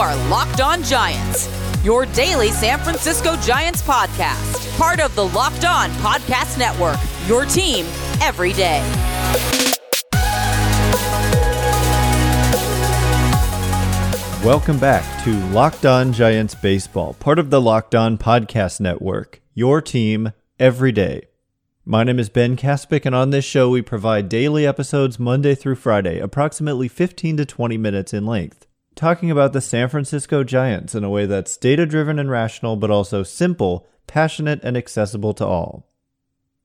are Locked On Giants, your daily San Francisco Giants podcast, part of the Locked On Podcast Network, your team every day. Welcome back to Locked On Giants Baseball, part of the Locked On Podcast Network, your team every day. My name is Ben Kaspick, and on this show, we provide daily episodes Monday through Friday, approximately 15 to 20 minutes in length, talking about the San Francisco Giants in a way that's data driven and rational, but also simple, passionate, and accessible to all.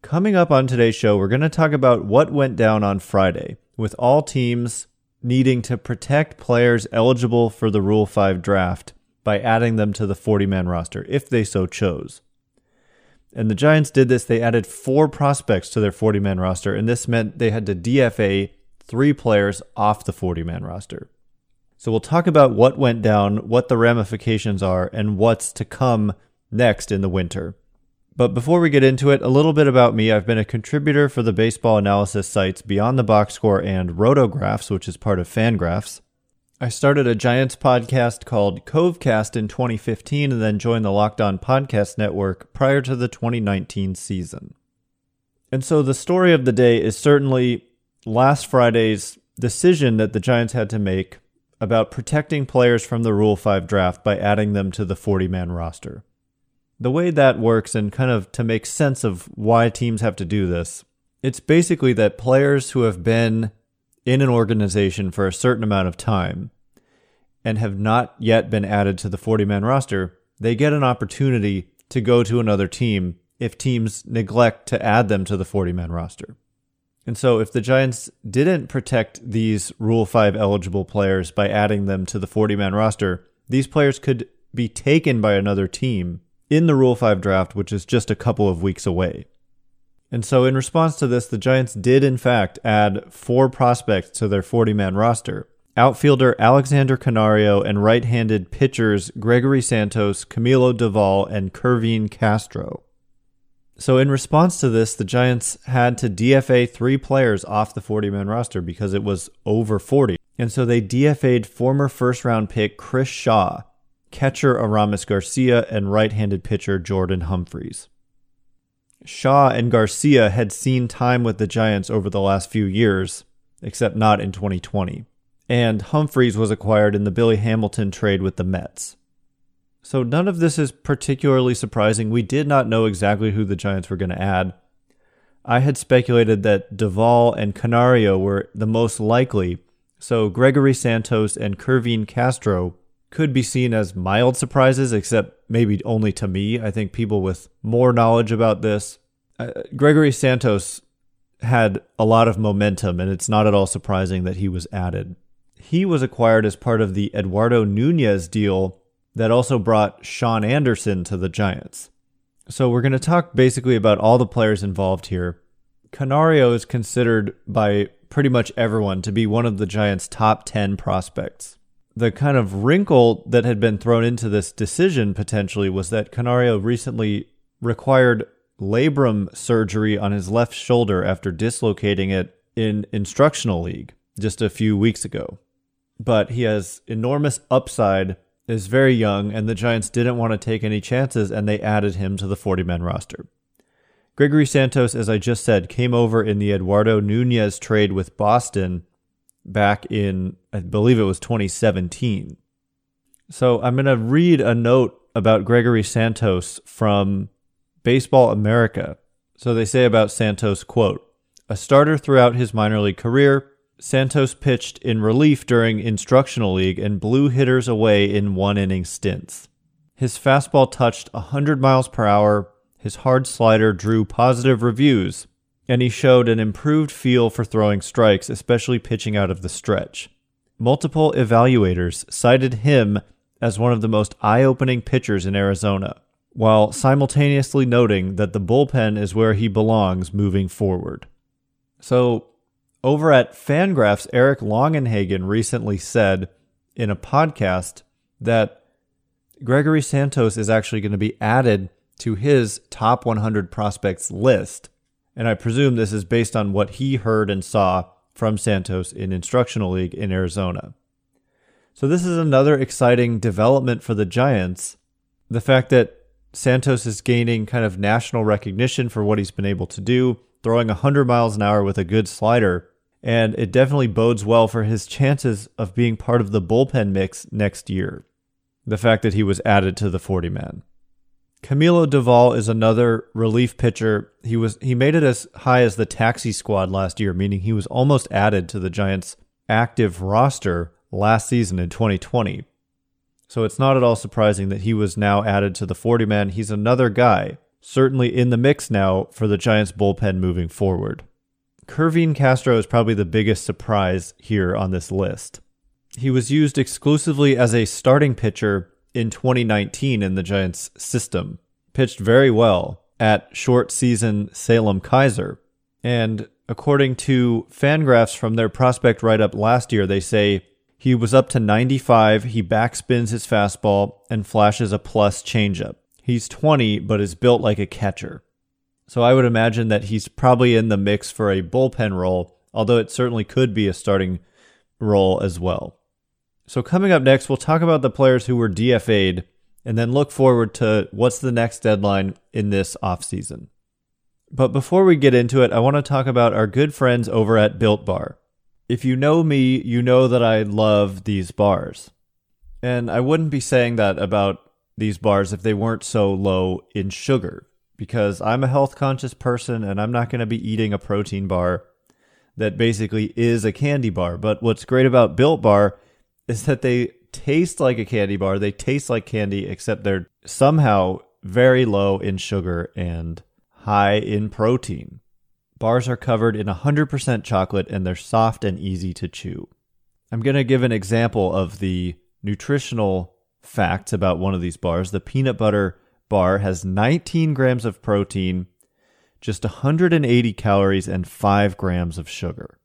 Coming up on today's show, we're going to talk about what went down on Friday, with all teams needing to protect players eligible for the Rule 5 draft by adding them to the 40 man roster if they so chose. And the Giants did this. They added four prospects to their 40 man roster, and this meant they had to DFA three players off the 40 man roster. So we'll talk about what went down, what the ramifications are, and what's to come next in the winter. But before we get into it, a little bit about me. I've been a contributor for the baseball analysis sites Beyond the Box Score and Rotographs, which is part of Fangraphs. I started a Giants podcast called Covecast in 2015 and then joined the Locked On Podcast Network prior to the 2019 season. And so the story of the day is certainly last Friday's decision that the Giants had to make about protecting players from the Rule 5 draft by adding them to the 40 man roster the way that works and kind of to make sense of why teams have to do this, it's basically that players who have been in an organization for a certain amount of time and have not yet been added to the 40 man roster, they get an opportunity to go to another team if teams neglect to add them to the 40 man roster. And so, if the Giants didn't protect these Rule 5 eligible players by adding them to the 40 man roster, these players could be taken by another team in the Rule 5 draft, which is just a couple of weeks away. And so, in response to this, the Giants did, in fact, add four prospects to their 40 man roster outfielder Alexander Canario and right handed pitchers Gregory Santos, Camilo Doval, and Kervin Castro. So, in response to this, the Giants had to DFA three players off the 40 man roster because it was over 40. And so they DFA'd former first round pick Chris Shaw, catcher Aramis Garcia, and right handed pitcher Jordan Humphreys. Shaw and Garcia had seen time with the Giants over the last few years, except not in 2020. And Humphreys was acquired in the Billy Hamilton trade with the Mets. So none of this is particularly surprising. We did not know exactly who the Giants were going to add. I had speculated that Doval and Canario were the most likely, so Gregory Santos and Kervin Castro could be seen as mild surprises, except maybe only to me. I think people with more knowledge about this. Uh, Gregory Santos had a lot of momentum, and it's not at all surprising that he was added. He was acquired as part of the Eduardo Nunez deal that also brought Sean Anderson to the Giants. So we're going to talk basically about all the players involved here. Canario is considered by pretty much everyone to be one of the Giants' top 10 prospects the kind of wrinkle that had been thrown into this decision potentially was that Canario recently required labrum surgery on his left shoulder after dislocating it in instructional league just a few weeks ago. But he has enormous upside, is very young, and the Giants didn't want to take any chances and they added him to the 40 man roster. Gregory Santos, as I just said, came over in the Eduardo Nunez trade with Boston back in, I believe it was 2017. So I'm going to read a note about Gregory Santos from Baseball America. So they say about Santos, quote, a starter throughout his minor league career, Santos pitched in relief during instructional league and blew hitters away in one inning stints. His fastball touched 100 miles per hour. His hard slider drew positive reviews, and he showed an improved feel for throwing strikes, especially pitching out of the stretch. Multiple evaluators cited him as one of the most eye opening pitchers in Arizona, while simultaneously noting that the bullpen is where he belongs moving forward. So, over at Fangraphs, Eric Longenhagen recently said in a podcast that Gregory Santos is actually going to be added to his top 100 prospects list and I presume this is based on what he heard and saw from Santos in Instructional League in Arizona. So, this is another exciting development for the Giants. The fact that Santos is gaining kind of national recognition for what he's been able to do, throwing 100 miles an hour with a good slider. And it definitely bodes well for his chances of being part of the bullpen mix next year. The fact that he was added to the 40 man. Camilo Doval is another relief pitcher. He was he made it as high as the taxi squad last year, meaning he was almost added to the Giants' active roster last season in 2020. So it's not at all surprising that he was now added to the 40 man. He's another guy, certainly in the mix now for the Giants bullpen moving forward. Kervin Castro is probably the biggest surprise here on this list. He was used exclusively as a starting pitcher in 2019 in the Giants system. Pitched very well at short season Salem Keizer. And according to Fangraphs from their prospect write up last year, they say he was up to 95, he backspins his fastball and flashes a plus changeup. He's 20, but is built like a catcher. So I would imagine that he's probably in the mix for a bullpen role, although it certainly could be a starting role as well. So, coming up next, we'll talk about the players who were DFA'd and then look forward to what's the next deadline in this offseason. But before we get into it, I want to talk about our good friends over at Built Bar. If you know me, you know that I love these bars. And I wouldn't be saying that about these bars if they weren't so low in sugar, because I'm a health conscious person and I'm not going to be eating a protein bar that basically is a candy bar. But what's great about Built Bar is that they taste like a candy bar. They taste like candy, except they're somehow very low in sugar and high in protein. Bars are covered in 100% chocolate and they're soft and easy to chew. I'm going to give an example of the nutritional facts about one of these bars. The peanut butter bar has 19 grams of protein, just 180 calories, and 5 grams of sugar.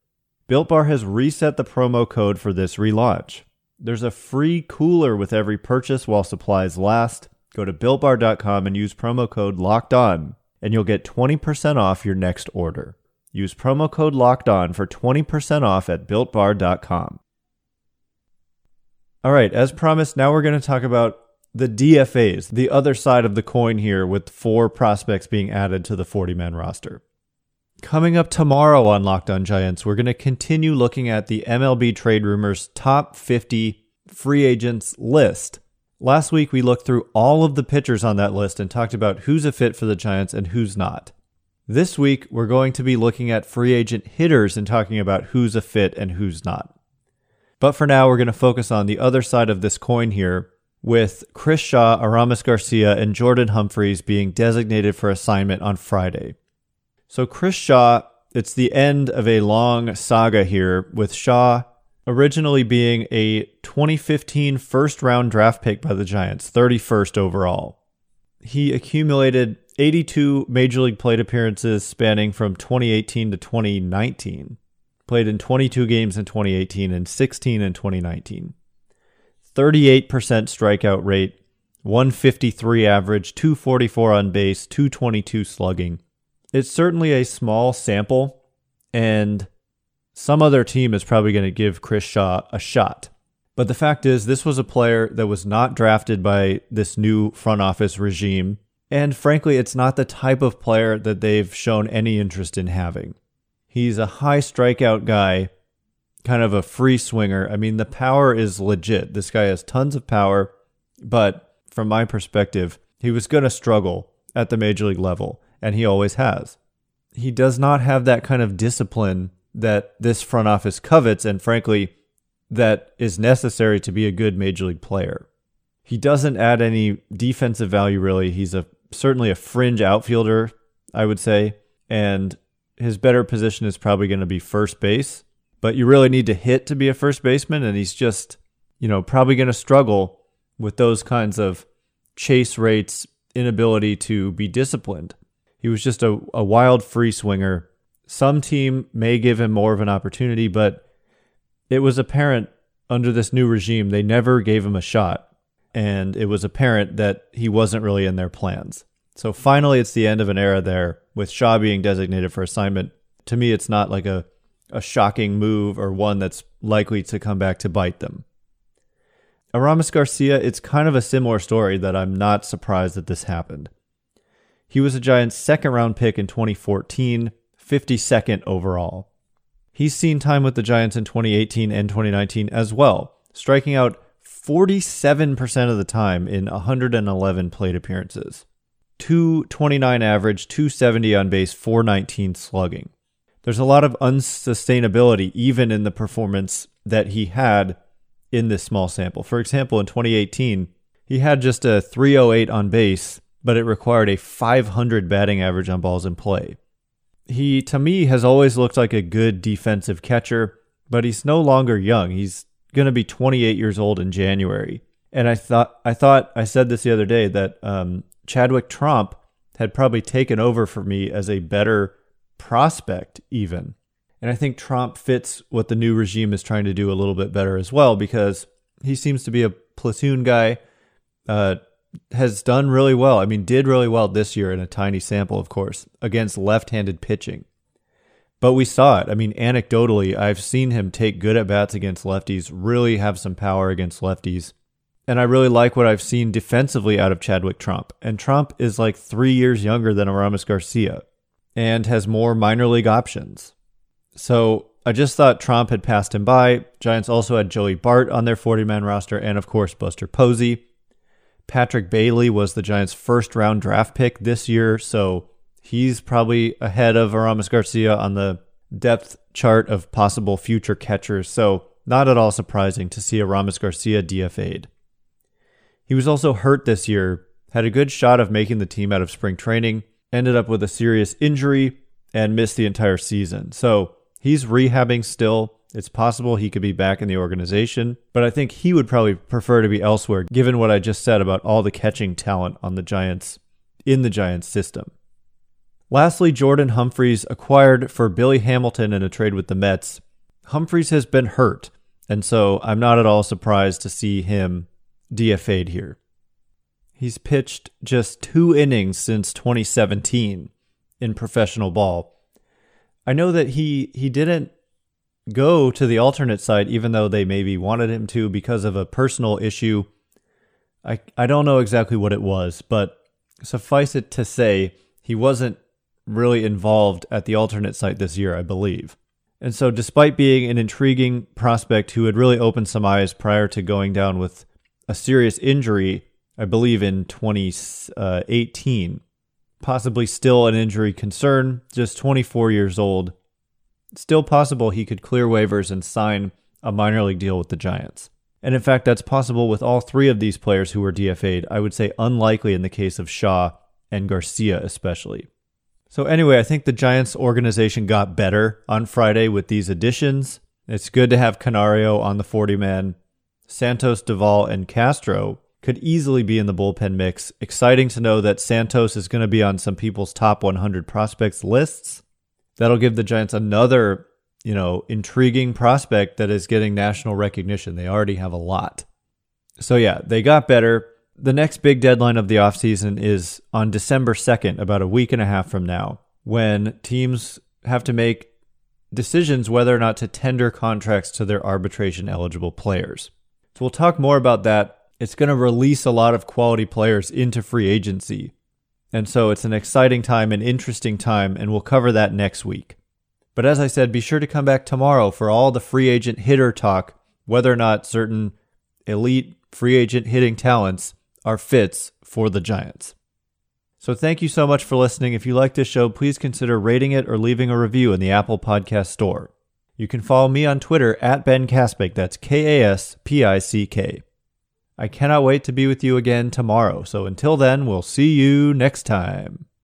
Built Bar has reset the promo code for this relaunch. There's a free cooler with every purchase while supplies last. Go to builtbar.com and use promo code locked on, and you'll get 20% off your next order. Use promo code locked on for 20% off at builtbar.com. All right, as promised, now we're going to talk about the DFAs, the other side of the coin here, with four prospects being added to the 40 man roster. Coming up tomorrow on Locked On Giants, we're going to continue looking at the MLB Trade Rumors top 50 free agents list. Last week, we looked through all of the pitchers on that list and talked about who's a fit for the Giants and who's not. This week, we're going to be looking at free agent hitters and talking about who's a fit and who's not. But for now, we're going to focus on the other side of this coin here, with Chris Shaw, Aramis Garcia, and Jordan Humphreys being designated for assignment on Friday. So Chris Shaw, it's the end of a long saga here with Shaw originally being a 2015 first round draft pick by the Giants, 31st overall. He accumulated 82 major league plate appearances spanning from 2018 to 2019. Played in 22 games in 2018 and 16 in 2019. 38% strikeout rate, 153 average, 244 on base, 222 slugging it's certainly a small sample, and some other team is probably going to give Chris Shaw a shot. But the fact is, this was a player that was not drafted by this new front office regime. And frankly, it's not the type of player that they've shown any interest in having. He's a high strikeout guy, kind of a free swinger. I mean, the power is legit. This guy has tons of power, but from my perspective, he was going to struggle at the major league level and he always has. He does not have that kind of discipline that this front office covets, and frankly, that is necessary to be a good major league player. He doesn't add any defensive value really. He's a certainly a fringe outfielder, I would say, and his better position is probably going to be first base. But you really need to hit to be a first baseman, and he's just, you know, probably going to struggle with those kinds of chase rates, inability to be disciplined. He was just a, a wild free swinger. Some team may give him more of an opportunity, but it was apparent under this new regime, they never gave him a shot. And it was apparent that he wasn't really in their plans. So finally, it's the end of an era there with Shaw being designated for assignment. To me, it's not like a, a shocking move or one that's likely to come back to bite them. Aramis Garcia, it's kind of a similar story that I'm not surprised that this happened. He was a Giants' second round pick in 2014, 52nd overall. He's seen time with the Giants in 2018 and 2019 as well, striking out 47% of the time in 111 plate appearances. 229 average, 270 on base, 419 slugging. There's a lot of unsustainability even in the performance that he had in this small sample. For example, in 2018, he had just a 308 on base, but it required a 500 batting average on balls in play. He, to me, has always looked like a good defensive catcher, but he's no longer young. He's going to be 28 years old in January. And I thought, I thought, I said this the other day that um, Chadwick Tromp had probably taken over for me as a better prospect, even. And I think Tromp fits what the new regime is trying to do a little bit better as well because he seems to be a platoon guy, uh, has done really well. I mean, did really well this year in a tiny sample, of course, against left handed pitching. But we saw it. I mean, anecdotally, I've seen him take good at bats against lefties, really have some power against lefties. And I really like what I've seen defensively out of Chadwick Tromp. And Tromp is like three years younger than Aramis Garcia and has more minor league options. So I just thought Tromp had passed him by. Giants also had Joey Bart on their 40 man roster and, of course, Buster Posey. Patrick Bailey was the Giants' first round draft pick this year, so he's probably ahead of Aramis Garcia on the depth chart of possible future catchers. So, not at all surprising to see Aramis Garcia DFA'd. He was also hurt this year, had a good shot of making the team out of spring training, ended up with a serious injury, and missed the entire season. So he's rehabbing still. It's possible he could be back in the organization, but I think he would probably prefer to be elsewhere given what I just said about all the catching talent on the Giants in the Giants system. Lastly, Jordan Humphreys acquired for Billy Hamilton in a trade with the Mets. Humphreys has been hurt, and so I'm not at all surprised to see him DFA'd here. He's pitched just two innings since 2017 in professional ball. I know that he he didn't go to the alternate side even though they maybe wanted him to because of a personal issue. I I don't know exactly what it was, but suffice it to say he wasn't really involved at the alternate site this year, I believe. And so despite being an intriguing prospect who had really opened some eyes prior to going down with a serious injury, I believe in 2018. Uh, Possibly still an injury concern, just 24 years old. still possible he could clear waivers and sign a minor league deal with the Giants. And in fact, that's possible with all three of these players who were DFA'd. I would say unlikely in the case of Shaw and Garcia, especially. So, anyway, I think the Giants organization got better on Friday with these additions. It's good to have Canario on the 40 man. Santos, Doval, and Castro could easily be in the bullpen mix. Exciting to know that Santos is going to be on some people's top 100 prospects lists. That'll give the Giants another, you know, intriguing prospect that is getting national recognition. They already have a lot. So yeah, they got better. The next big deadline of the offseason is on December 2nd, about a week and a half from now, when teams have to make decisions whether or not to tender contracts to their arbitration eligible players. So we'll talk more about that. It's going to release a lot of quality players into free agency. And so it's an exciting time, an interesting time, and we'll cover that next week. But as I said, be sure to come back tomorrow for all the free agent hitter talk, whether or not certain elite free agent hitting talents are fits for the Giants. So thank you so much for listening. If you like this show, please consider rating it or leaving a review in the Apple Podcast Store. You can follow me on Twitter at Ben Kaspick. That's K A S P I C K. I cannot wait to be with you again tomorrow. So until then, we'll see you next time.